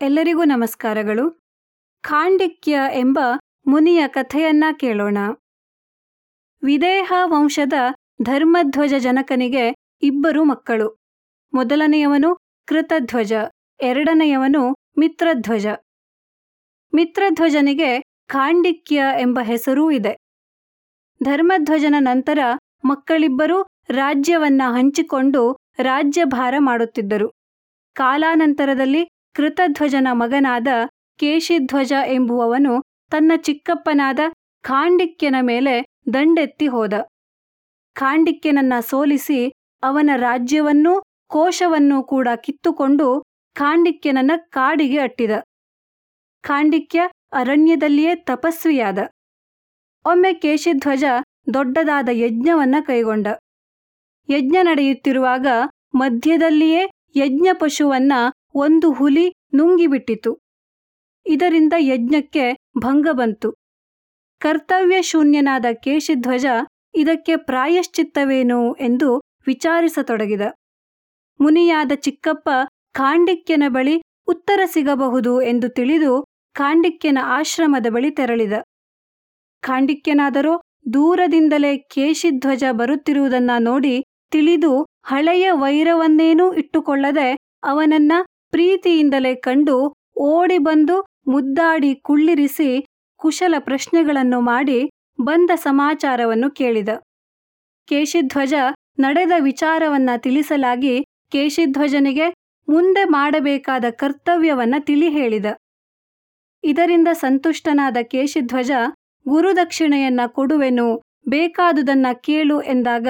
ಎಲ್ಲರಿಗೂ ನಮಸ್ಕಾರಗಳು. ಖಾಂಡಿಕ್ಯ ಎಂಬ ಮುನಿಯ ಕಥೆಯನ್ನ ಕೇಳೋಣ. ವಿದೇಹ ವಂಶದ ಧರ್ಮಧ್ವಜ ಜನಕನಿಗೆ ಇಬ್ಬರು ಮಕ್ಕಳು. ಮೊದಲನೆಯವನು ಕೃತಧ್ವಜ, ಎರಡನೆಯವನು ಮಿತ್ರಧ್ವಜ. ಮಿತ್ರಧ್ವಜನಿಗೆ ಖಾಂಡಿಕ್ಯ ಎಂಬ ಹೆಸರೂ ಇದೆ. ಧರ್ಮಧ್ವಜನ ನಂತರ ಮಕ್ಕಳಿಬ್ಬರೂ ರಾಜ್ಯವನ್ನ ಹಂಚಿಕೊಂಡು ರಾಜ್ಯಭಾರ ಮಾಡುತ್ತಿದ್ದರು. ಕಾಲಾನಂತರದಲ್ಲಿ ಕೃತಧ್ವಜನ ಮಗನಾದ ಕೇಶಿಧ್ವಜ ಎಂಬುವವನು ತನ್ನ ಚಿಕ್ಕಪ್ಪನಾದ ಖಾಂಡಿಕ್ಯನ ಮೇಲೆ ದಂಡೆತ್ತಿ ಹೋದ. ಖಾಂಡಿಕ್ಯನನ್ನ ಸೋಲಿಸಿ ಅವನ ರಾಜ್ಯವನ್ನೂ ಕೋಶವನ್ನೂ ಕೂಡ ಕಿತ್ತುಕೊಂಡು ಖಾಂಡಿಕ್ಯನನ್ನ ಕಾಡಿಗೆ ಅಟ್ಟಿದ. ಖಾಂಡಿಕ್ಯ ಅರಣ್ಯದಲ್ಲಿಯೇ ತಪಸ್ವಿಯಾದ. ಒಮ್ಮೆ ಕೇಶಿಧ್ವಜ ದೊಡ್ಡದಾದ ಯಜ್ಞವನ್ನ ಕೈಗೊಂಡ. ಯಜ್ಞ ನಡೆಯುತ್ತಿರುವಾಗ ಮಧ್ಯದಲ್ಲಿಯೇ ಯಜ್ಞ ಪಶುವನ್ನ ಒಂದು ಹುಲಿ ನುಂಗಿಬಿಟ್ಟಿತು. ಇದರಿಂದ ಯಜ್ಞಕ್ಕೆ ಭಂಗ ಬಂತು. ಕರ್ತವ್ಯ ಶೂನ್ಯನಾದ ಕೇಶಿಧ್ವಜ ಇದಕ್ಕೆ ಪ್ರಾಯಶ್ಚಿತ್ತವೇನು ಎಂದು ವಿಚಾರಿಸತೊಡಗಿದ. ಮುನಿಯಾದ ಚಿಕ್ಕಪ್ಪ ಖಾಂಡಿಕ್ಯನ ಬಳಿ ಉತ್ತರ ಸಿಗಬಹುದು ಎಂದು ತಿಳಿದು ಖಾಂಡಿಕ್ಯನ ಆಶ್ರಮದ ಬಳಿ ತೆರಳಿದ. ಖಾಂಡಿಕ್ಯನಾದರೋ ದೂರದಿಂದಲೇ ಕೇಶಿಧ್ವಜ ಬರುತ್ತಿರುವುದನ್ನ ನೋಡಿ ತಿಳಿದು ಹಳೆಯ ವೈರವನ್ನೇನೂ ಇಟ್ಟುಕೊಳ್ಳದೆ ಅವನನ್ನ ಪ್ರೀತಿಯಿಂದಲೇ ಕಂಡು ಓಡಿ ಬಂದು ಮುದ್ದಾಡಿ ಕುಳ್ಳಿರಿಸಿ ಕುಶಲ ಪ್ರಶ್ನೆಗಳನ್ನು ಮಾಡಿ ಬಂದ ಸಮಾಚಾರವನ್ನು ಕೇಳಿದ. ಕೇಶಿಧ್ವಜ ನಡೆದ ವಿಚಾರವನ್ನ ತಿಳಿಸಲಾಗಿ ಕೇಶಿಧ್ವಜನಿಗೆ ಮುಂದೆ ಮಾಡಬೇಕಾದ ಕರ್ತವ್ಯವನ್ನ ತಿಳಿ ಹೇಳಿದ. ಇದರಿಂದ ಸಂತುಷ್ಟನಾದ ಕೇಶಿಧ್ವಜ ಗುರುದಕ್ಷಿಣೆಯನ್ನ ಕೊಡುವೆನು, ಬೇಕಾದುದನ್ನ ಕೇಳು ಎಂದಾಗ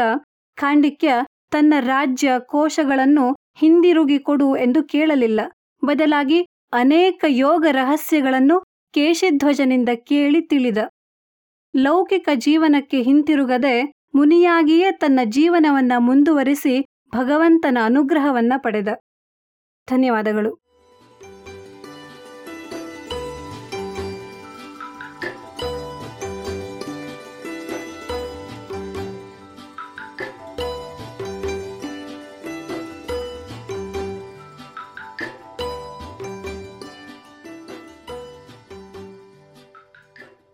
ಖಾಂಡಿಕ್ಯ ತನ್ನ ರಾಜ್ಯ ಕೋಶಗಳನ್ನು ಹಿಂದಿರುಗಿ ಕೊಡು ಎಂದು ಕೇಳಲಿಲ್ಲ. ಬದಲಾಗಿ ಅನೇಕ ಯೋಗ ರಹಸ್ಯಗಳನ್ನು ಕೇಶಿಧ್ವಜನಿಂದ ಕೇಳಿ ತಿಳಿದ. ಲೌಕಿಕ ಜೀವನಕ್ಕೆ ಹಿಂತಿರುಗದೆ ಮುನಿಯಾಗಿಯೇ ತನ್ನ ಜೀವನವನ್ನ ಮುಂದುವರಿಸಿ ಭಗವಂತನ ಅನುಗ್ರಹವನ್ನ ಪಡೆದ. ಧನ್ಯವಾದಗಳು.